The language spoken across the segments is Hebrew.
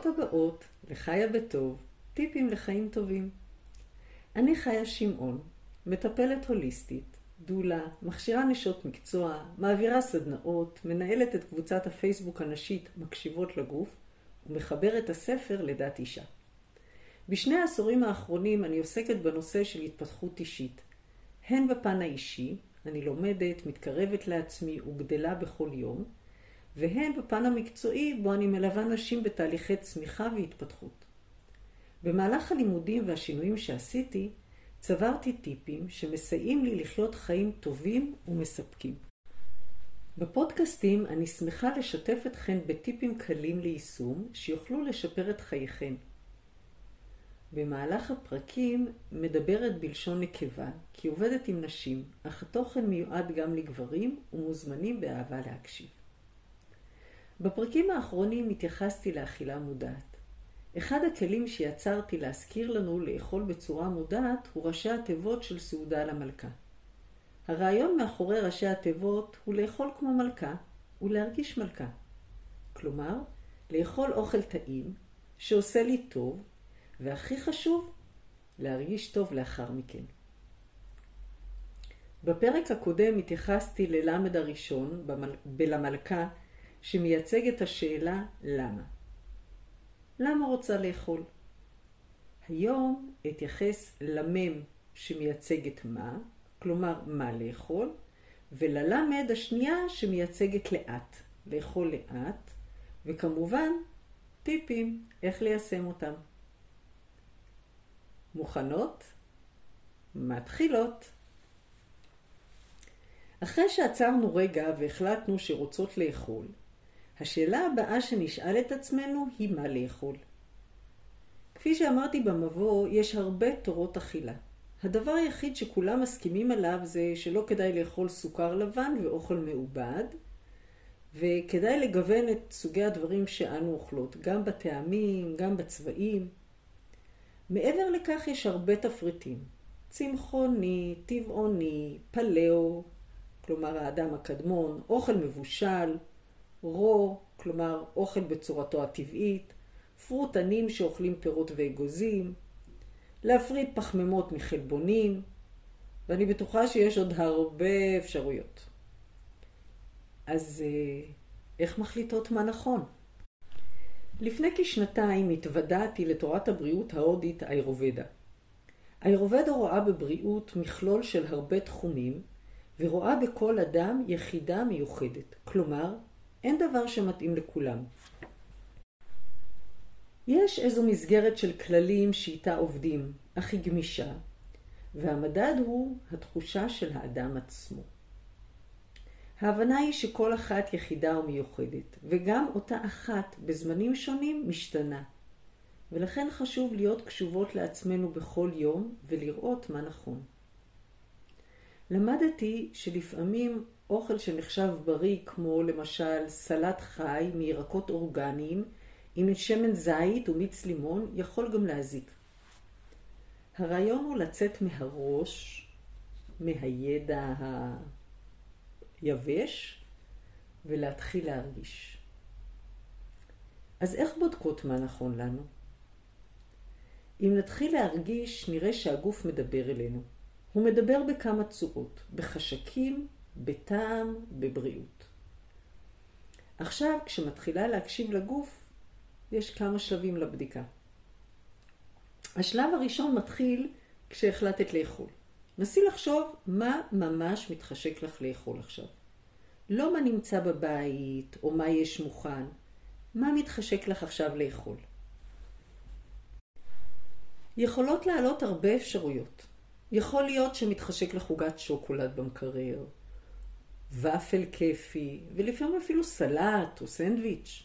וברוכות הבאות לחיה בטוב, טיפים לחיים טובים. אני חיה שמעון, מטפלת הוליסטית, דולה, מכשירה נשות מקצוע, מעבירה סדנאות, מנהלת את קבוצת הפייסבוק הנשית מקשיבות לגוף ומחברת הספר לדת אישה. בשני העשורים האחרונים אני עוסקת בנושא של התפתחות אישית, הן בפן האישי, אני לומדת, מתקרבת לעצמי וגדלה בכל יום, והן בפן המקצועי בו אני מלווה נשים בתהליכי צמיחה והתפתחות. במהלך הלימודים והשינויים שעשיתי, צברתי טיפים שמסייעים לי לחיות חיים טובים ומספקים. בפודקאסטים אני שמחה לשתף אתכן בטיפים קלים ליישום שיוכלו לשפר את חייכן. במהלך הפרקים מדברת בלשון נקבה, כי עובדת עם נשים, אך התוכן מיועד גם לגברים ומוזמנים באהבה להקשיב. בפרקים האחרונים התייחסתי לאכילה מודעת. אחד הכלים שיצרתי להזכיר לנו לאכול בצורה מודעת הוא ראשי התיבות של סעודה למלכה. הרעיון מאחורי ראשי התיבות הוא לאכול כמו מלכה ולהרגיש מלכה. כלומר, לאכול אוכל טעים שעושה לי טוב, והכי חשוב, להרגיש טוב לאחר מכן. בפרק הקודם התייחסתי ללמד הראשון בלמלכה שמייצג את השאלה למה. למה רוצה לאכול? היום אתייחס למם שמייצג את מה, כלומר מה לאכול, וללמד השנייה שמייצגת לאט, לאכול לאט, וכמובן טיפים איך ליישם אותם. מוכנות? מתחילות. אחרי שעצרנו רגע והחלטנו שרוצות לאכול, השאלה הבאה שנשאל את עצמנו היא מה לאכול. כפי שאמרתי במבוא, יש הרבה תורות אכילה. הדבר היחיד שכולם מסכימים עליו זה שלא כדאי לאכול סוכר לבן ואוכל מעובד, וכדאי לגוון את סוגי הדברים שאנו אוכלות, גם בטעמים, גם בצבעים. מעבר לכך יש הרבה תפריטים. צמחוני, טבעוני, פלאו, כלומר האדם הקדמון, אוכל מבושל, רו, כלומר אוכל בצורתו הטבעית, פרוטנים שאוכלים פירות ואגוזים, להפריד פחמימות מחלבונים, ואני בטוחה שיש עוד הרבה אפשרויות. אז אה, איך מחליטות מה נכון? לפני כשנתיים התוודעתי לתורת הבריאות ההודית איירובדה. איירובדה רואה בבריאות מכלול של הרבה תחומים, ורואה בכל אדם יחידה מיוחדת. כלומר, אין דבר שמתאים לכולם. יש איזו מסגרת של כללים שאיתה עובדים, אך היא גמישה, והמדד הוא התחושה של האדם עצמו. ההבנה היא שכל אחת יחידה ומיוחדת, וגם אותה אחת בזמנים שונים משתנה. ולכן חשוב להיות קשובות לעצמנו בכל יום ולראות מה נכון. למדתי שלפעמים אוכל שנחשב בריא, כמו למשל סלט חי מירקות אורגניים עם שמן זית ומיץ לימון, יכול גם להזיק. הרעיון הוא לצאת מהראש, מהידע היבש, ולהתחיל להרגיש. אז איך בודקות מה נכון לנו? אם נתחיל להרגיש, נראה שהגוף מדבר אלינו. הוא מדבר בכמה צורות, בחשקים, בטעם, בבריאות. עכשיו, כשמתחילה להקשיב לגוף, יש כמה שלבים לבדיקה. השלב הראשון מתחיל כשהחלטת לאכול. נסי לחשוב מה ממש מתחשק לך לאכול עכשיו. לא מה נמצא בבית או מה יש מוכן, מה מתחשק לך עכשיו לאכול. יכולות לעלות הרבה אפשרויות. יכול להיות שמתחשק לך עוגת שוקולד במקרר, ופל כיפי, ולפעמים אפילו סלט או סנדוויץ'.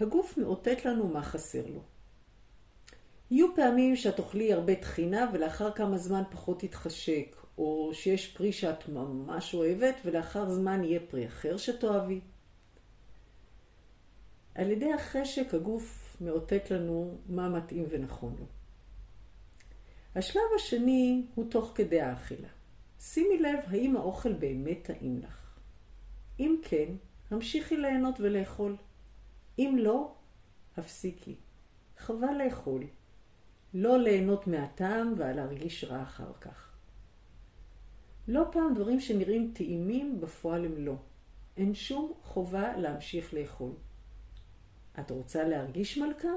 הגוף מאותת לנו מה חסר לו. יהיו פעמים שאת אוכלי הרבה טחינה ולאחר כמה זמן פחות תתחשק, או שיש פרי שאת ממש אוהבת ולאחר זמן יהיה פרי אחר שתאהבי. על ידי החשק הגוף מאותת לנו מה מתאים ונכון לו. השלב השני הוא תוך כדי האכילה. שימי לב האם האוכל באמת טעים לך. אם כן, המשיכי ליהנות ולאכול. אם לא, הפסיקי. חבל לאכול. לא ליהנות מהטעם ולהרגיש רע אחר כך. לא פעם דברים שנראים טעימים בפועל הם לא. אין שום חובה להמשיך לאכול. את רוצה להרגיש מלכה?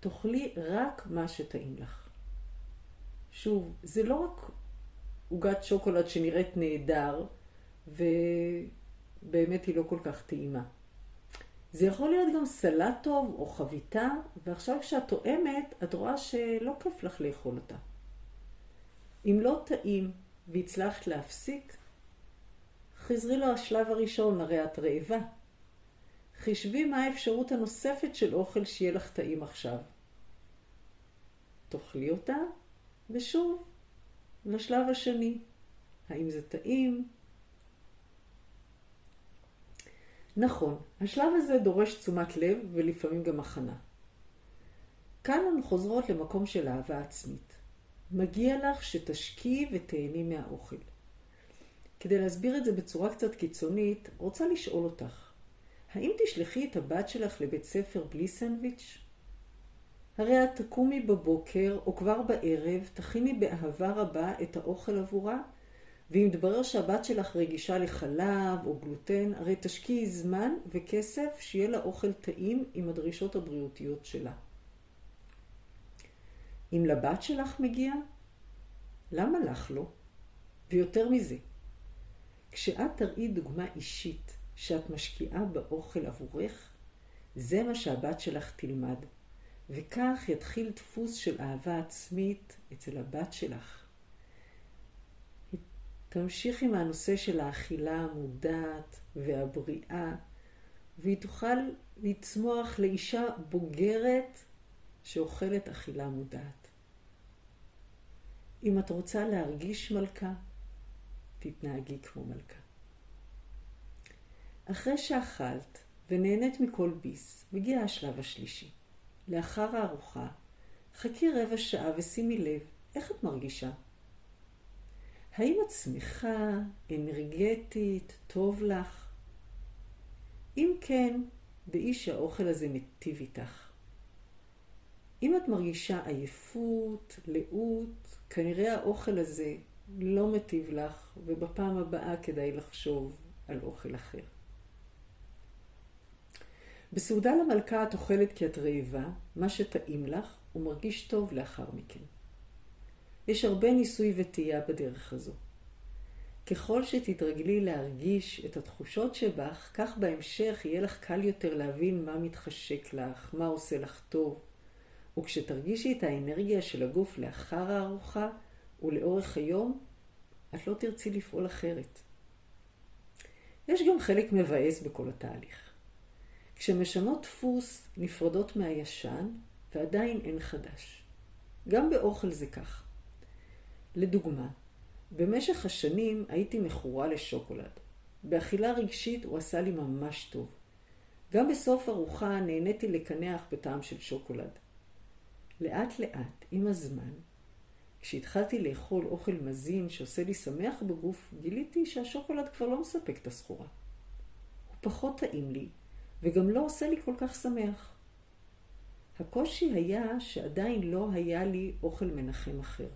תאכלי רק מה שטעים לך. שוב, זה לא רק עוגת שוקולד שנראית נהדר, ובאמת היא לא כל כך טעימה. זה יכול להיות גם סלט טוב או חביתה, ועכשיו כשאת טועמת, את רואה שלא כיף לך לאכול אותה. אם לא טעים והצלחת להפסיק, חזרי לו השלב הראשון, הרי את רעבה. חישבי מה האפשרות הנוספת של אוכל שיהיה לך טעים עכשיו. תאכלי אותה, ושוב, לשלב השני. האם זה טעים? נכון, השלב הזה דורש תשומת לב ולפעמים גם הכנה. כאן אנו חוזרות למקום של אהבה עצמית. מגיע לך שתשקיעי ותהני מהאוכל. כדי להסביר את זה בצורה קצת קיצונית, רוצה לשאול אותך, האם תשלחי את הבת שלך לבית ספר בלי סנדוויץ'? הרי את תקומי בבוקר או כבר בערב, תכיני באהבה רבה את האוכל עבורה, ואם תברר שהבת שלך רגישה לחלב או גלוטן, הרי תשקיעי זמן וכסף שיהיה לה אוכל טעים עם הדרישות הבריאותיות שלה. אם לבת שלך מגיע, למה לך לא? ויותר מזה, כשאת תראי דוגמה אישית שאת משקיעה באוכל עבורך, זה מה שהבת שלך תלמד. וכך יתחיל דפוס של אהבה עצמית אצל הבת שלך. תמשיך עם הנושא של האכילה המודעת והבריאה, והיא תוכל לצמוח לאישה בוגרת שאוכלת אכילה מודעת. אם את רוצה להרגיש מלכה, תתנהגי כמו מלכה. אחרי שאכלת ונהנית מכל ביס, מגיע השלב השלישי. לאחר הארוחה, חכי רבע שעה ושימי לב איך את מרגישה. האם את שמחה, אנרגטית, טוב לך? אם כן, דעי שהאוכל הזה מטיב איתך. אם את מרגישה עייפות, לאות, כנראה האוכל הזה לא מטיב לך, ובפעם הבאה כדאי לחשוב על אוכל אחר. בסעודה למלכה את אוכלת כי את רעבה, מה שטעים לך, ומרגיש טוב לאחר מכן. יש הרבה ניסוי וטעייה בדרך הזו. ככל שתתרגלי להרגיש את התחושות שבך, כך בהמשך יהיה לך קל יותר להבין מה מתחשק לך, מה עושה לך טוב. וכשתרגישי את האנרגיה של הגוף לאחר הארוחה ולאורך היום, את לא תרצי לפעול אחרת. יש גם חלק מבאס בכל התהליך. כשמשנות דפוס נפרדות מהישן ועדיין אין חדש. גם באוכל זה כך. לדוגמה, במשך השנים הייתי מכורה לשוקולד. באכילה רגשית הוא עשה לי ממש טוב. גם בסוף ארוחה נהניתי לקנח בטעם של שוקולד. לאט לאט, עם הזמן, כשהתחלתי לאכול אוכל מזין שעושה לי שמח בגוף, גיליתי שהשוקולד כבר לא מספק את הסחורה. הוא פחות טעים לי, וגם לא עושה לי כל כך שמח. הקושי היה שעדיין לא היה לי אוכל מנחם אחר.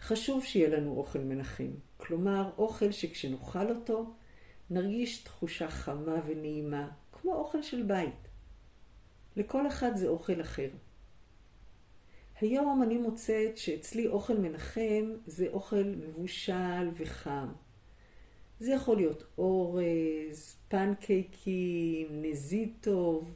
חשוב שיהיה לנו אוכל מנחם, כלומר אוכל שכשנאכל אותו נרגיש תחושה חמה ונעימה, כמו אוכל של בית. לכל אחד זה אוכל אחר. היום אני מוצאת שאצלי אוכל מנחם זה אוכל מבושל וחם. זה יכול להיות אורז, פנקייקים, נזיד טוב.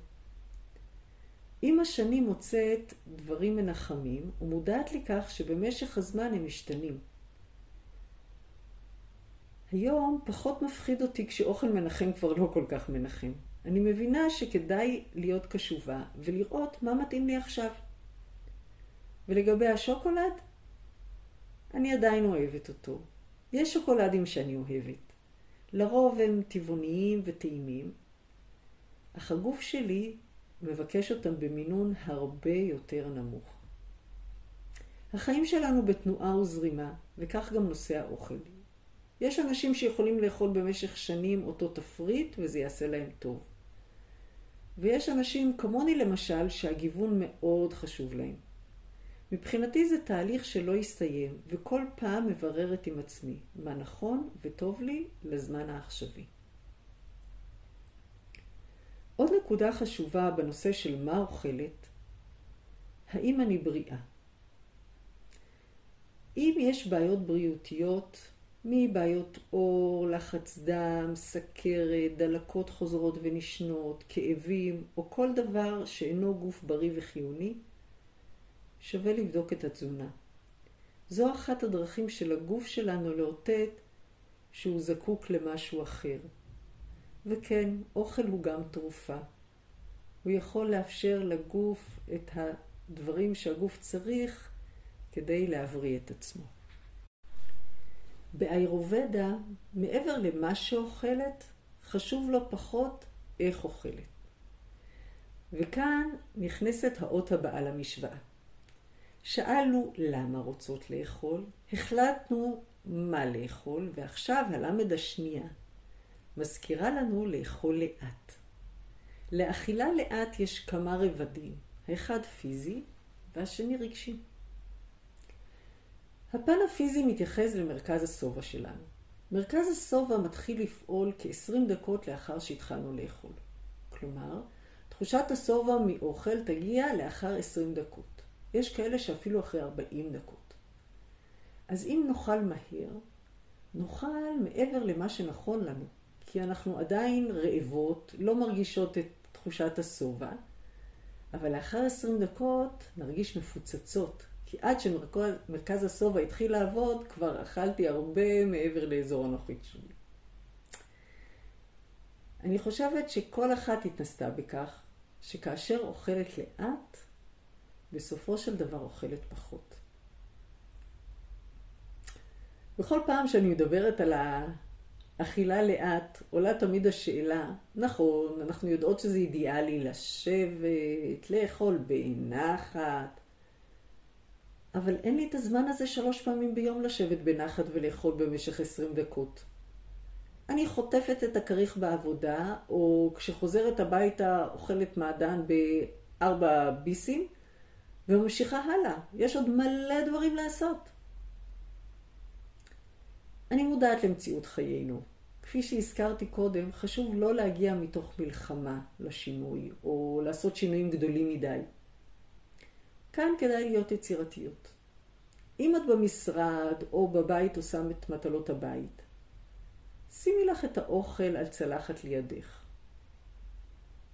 עם השנים מוצאת דברים מנחמים ומודעת לכך שבמשך הזמן הם משתנים. היום פחות מפחיד אותי כשאוכל מנחם כבר לא כל כך מנחם. אני מבינה שכדאי להיות קשובה ולראות מה מתאים לי עכשיו. ולגבי השוקולד, אני עדיין אוהבת אותו. יש שוקולדים שאני אוהבת. לרוב הם טבעוניים וטעימים, אך הגוף שלי מבקש אותם במינון הרבה יותר נמוך. החיים שלנו בתנועה וזרימה, וכך גם נושא האוכל. יש אנשים שיכולים לאכול במשך שנים אותו תפריט וזה יעשה להם טוב. ויש אנשים כמוני למשל שהגיוון מאוד חשוב להם. מבחינתי זה תהליך שלא יסתיים, וכל פעם מבררת עם עצמי מה נכון וטוב לי לזמן העכשווי. עוד נקודה חשובה בנושא של מה אוכלת, האם אני בריאה? אם יש בעיות בריאותיות, מבעיות עור, לחץ דם, סכרת, דלקות חוזרות ונשנות, כאבים, או כל דבר שאינו גוף בריא וחיוני, שווה לבדוק את התזונה. זו אחת הדרכים של הגוף שלנו לאותת שהוא זקוק למשהו אחר. וכן, אוכל הוא גם תרופה. הוא יכול לאפשר לגוף את הדברים שהגוף צריך כדי להבריא את עצמו. באיירובדה, מעבר למה שאוכלת, חשוב לא פחות איך אוכלת. וכאן נכנסת האות הבאה למשוואה. שאלנו למה רוצות לאכול, החלטנו מה לאכול, ועכשיו הלמד השנייה מזכירה לנו לאכול לאט. לאכילה לאט יש כמה רבדים, האחד פיזי והשני רגשי. הפן הפיזי מתייחס למרכז השובע שלנו. מרכז השובע מתחיל לפעול כ-20 דקות לאחר שהתחלנו לאכול. כלומר, תחושת השובע מאוכל תגיע לאחר 20 דקות. יש כאלה שאפילו אחרי 40 דקות. אז אם נאכל מהר, נאכל מעבר למה שנכון לנו, כי אנחנו עדיין רעבות, לא מרגישות את תחושת השובע, אבל לאחר 20 דקות נרגיש מפוצצות, כי עד שמרכז השובע התחיל לעבוד, כבר אכלתי הרבה מעבר לאזור הנוחית שלי. אני חושבת שכל אחת התנסתה בכך, שכאשר אוכלת לאט, בסופו של דבר אוכלת פחות. בכל פעם שאני מדברת על האכילה לאט, עולה תמיד השאלה, נכון, אנחנו יודעות שזה אידיאלי לשבת, לאכול בנחת, אבל אין לי את הזמן הזה שלוש פעמים ביום לשבת בנחת ולאכול במשך עשרים דקות. אני חוטפת את הכריך בעבודה, או כשחוזרת הביתה אוכלת מעדן בארבע ביסים, וממשיכה הלאה. יש עוד מלא דברים לעשות. אני מודעת למציאות חיינו. כפי שהזכרתי קודם, חשוב לא להגיע מתוך מלחמה לשינוי, או לעשות שינויים גדולים מדי. כאן כדאי להיות יצירתיות. אם את במשרד או בבית עושה את מטלות הבית, שימי לך את האוכל על צלחת לידך.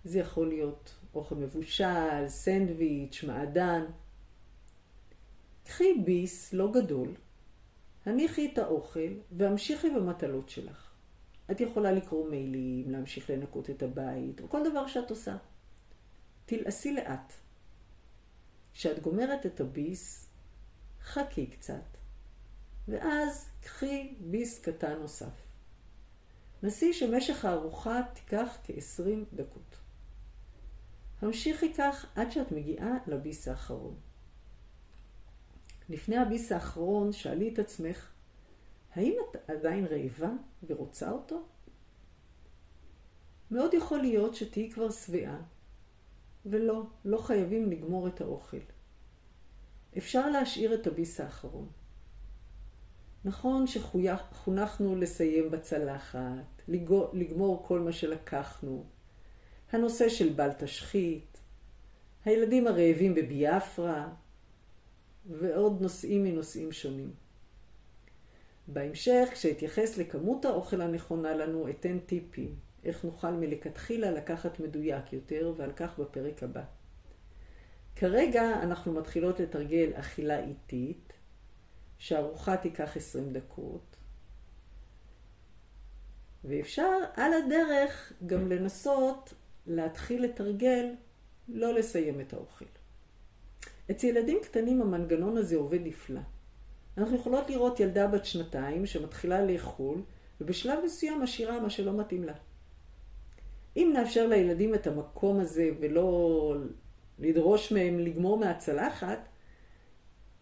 זה יכול להיות אוכל מבושל, סנדוויץ', מעדן. קחי ביס לא גדול, הניחי את האוכל והמשיכי במטלות שלך. את יכולה לקרוא מיילים, להמשיך לנקות את הבית, או כל דבר שאת עושה. תלעשי לאט. כשאת גומרת את הביס, חכי קצת, ואז קחי ביס קטן נוסף. נסי שמשך הארוחה תיקח כ-20 דקות. המשיכי כך עד שאת מגיעה לביס האחרון. לפני הביס האחרון שאלי את עצמך, האם את עדיין רעבה ורוצה אותו? מאוד יכול להיות שתהיי כבר שבעה, ולא, לא חייבים לגמור את האוכל. אפשר להשאיר את הביס האחרון. נכון שחונכנו לסיים בצלחת, לגמור כל מה שלקחנו, הנושא של בל תשחית, הילדים הרעבים בביאפרה, ועוד נושאים מנושאים שונים. בהמשך, כשאתייחס לכמות האוכל הנכונה לנו, אתן טיפים, איך נוכל מלכתחילה לקחת מדויק יותר, ועל כך בפרק הבא. כרגע אנחנו מתחילות לתרגל אכילה איטית, שהארוחה תיקח 20 דקות, ואפשר על הדרך גם לנסות להתחיל לתרגל לא לסיים את האוכל. אצל ילדים קטנים המנגנון הזה עובד נפלא. אנחנו יכולות לראות ילדה בת שנתיים שמתחילה לאכול, ובשלב מסוים משאירה מה שלא מתאים לה. אם נאפשר לילדים את המקום הזה ולא לדרוש מהם לגמור מהצלחת,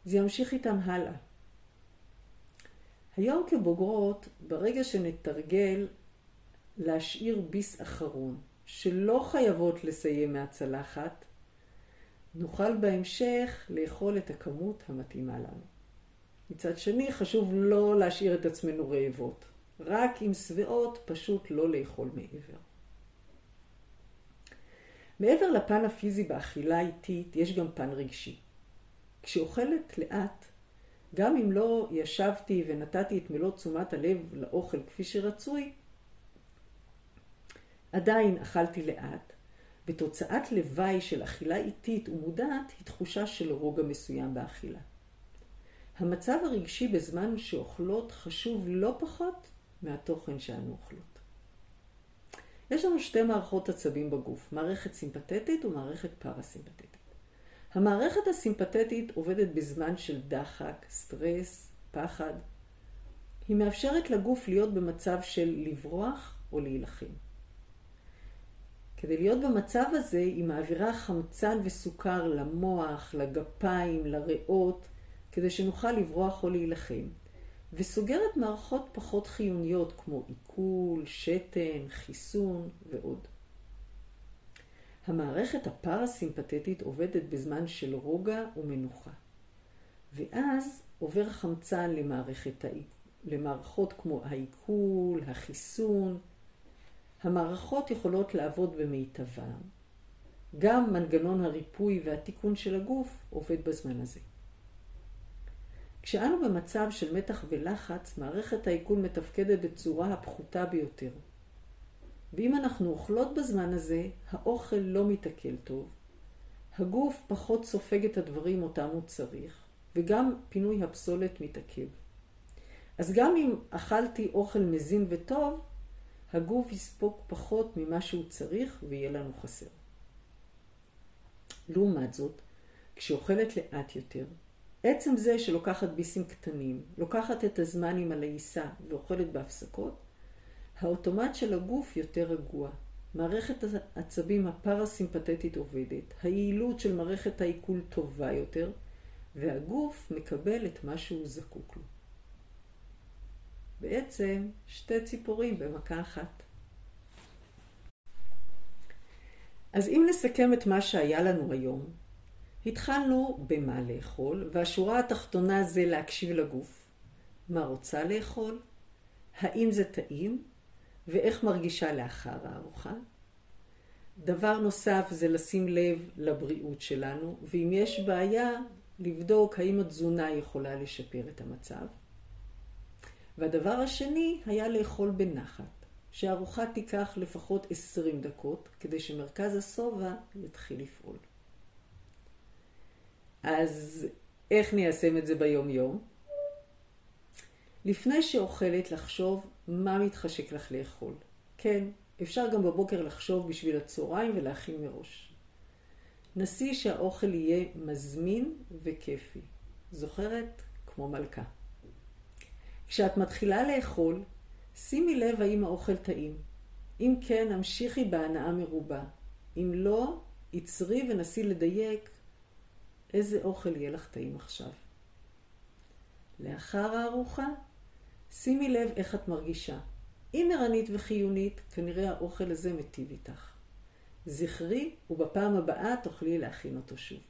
זה ימשיך איתם הלאה. היום כבוגרות, ברגע שנתרגל להשאיר ביס אחרון, שלא חייבות לסיים מהצלחת, נוכל בהמשך לאכול את הכמות המתאימה לנו. מצד שני, חשוב לא להשאיר את עצמנו רעבות. רק עם שבעות פשוט לא לאכול מעבר. מעבר לפן הפיזי באכילה איטית, יש גם פן רגשי. כשאוכלת לאט, גם אם לא ישבתי ונתתי את מלוא תשומת הלב לאוכל כפי שרצוי, עדיין אכלתי לאט, ותוצאת לוואי של אכילה איטית ומודעת היא תחושה של רוגע מסוים באכילה. המצב הרגשי בזמן שאוכלות חשוב לא פחות מהתוכן שאנו אוכלות. יש לנו שתי מערכות עצבים בגוף, מערכת סימפתטית ומערכת פרסימפתטית. המערכת הסימפתטית עובדת בזמן של דחק, סטרס, פחד. היא מאפשרת לגוף להיות במצב של לברוח או להילחם. כדי להיות במצב הזה, היא מעבירה חמצן וסוכר למוח, לגפיים, לריאות, כדי שנוכל לברוח או להילחם. וסוגרת מערכות פחות חיוניות כמו עיכול, שתן, חיסון ועוד. המערכת הפרסימפטית עובדת בזמן של רוגע ומנוחה. ואז עובר חמצן למערכות כמו העיכול, החיסון. המערכות יכולות לעבוד במיטבם. גם מנגנון הריפוי והתיקון של הגוף עובד בזמן הזה. כשאנו במצב של מתח ולחץ, מערכת העיכול מתפקדת בצורה הפחותה ביותר. ואם אנחנו אוכלות בזמן הזה, האוכל לא מתעכל טוב, הגוף פחות סופג את הדברים אותם הוא צריך, וגם פינוי הפסולת מתעכב. אז גם אם אכלתי אוכל מזין וטוב, הגוף יספוג פחות ממה שהוא צריך ויהיה לנו חסר. לעומת זאת, כשאוכלת לאט יותר, עצם זה שלוקחת ביסים קטנים, לוקחת את הזמן עם הלעיסה ואוכלת בהפסקות, האוטומט של הגוף יותר רגוע. מערכת העצבים הפרסימפטית עובדת, היעילות של מערכת העיכול טובה יותר, והגוף מקבל את מה שהוא זקוק לו. בעצם שתי ציפורים במכה אחת. אז אם נסכם את מה שהיה לנו היום, התחלנו במה לאכול, והשורה התחתונה זה להקשיב לגוף. מה רוצה לאכול? האם זה טעים? ואיך מרגישה לאחר הארוחה? דבר נוסף זה לשים לב לבריאות שלנו, ואם יש בעיה, לבדוק האם התזונה יכולה לשפר את המצב. והדבר השני היה לאכול בנחת, שהארוחה תיקח לפחות 20 דקות, כדי שמרכז השובע יתחיל לפעול. אז איך ניישם את זה ביום-יום? לפני שאוכלת לחשוב מה מתחשק לך לאכול. כן, אפשר גם בבוקר לחשוב בשביל הצהריים ולהכין מראש. נסי שהאוכל יהיה מזמין וכיפי. זוכרת? כמו מלכה. כשאת מתחילה לאכול, שימי לב האם האוכל טעים. אם כן, המשיכי בהנאה מרובה. אם לא, עצרי ונסי לדייק איזה אוכל יהיה לך טעים עכשיו. לאחר הארוחה, שימי לב איך את מרגישה. אם ערנית וחיונית, כנראה האוכל הזה מטיב איתך. זכרי, ובפעם הבאה תוכלי להכין אותו שוב.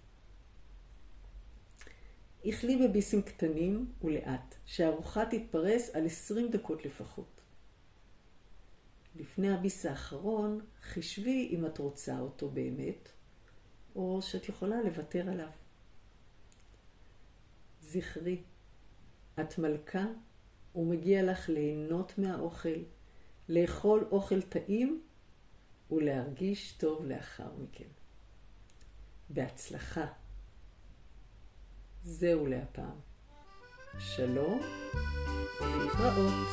אכלי בביסים קטנים ולאט, שהארוחה תתפרס על 20 דקות לפחות. לפני הביס האחרון, חישבי אם את רוצה אותו באמת, או שאת יכולה לוותר עליו. זכרי, את מלכה ומגיע לך ליהנות מהאוכל, לאכול אוכל טעים ולהרגיש טוב לאחר מכן. בהצלחה. זהו להפעם. שלום ולהתראות.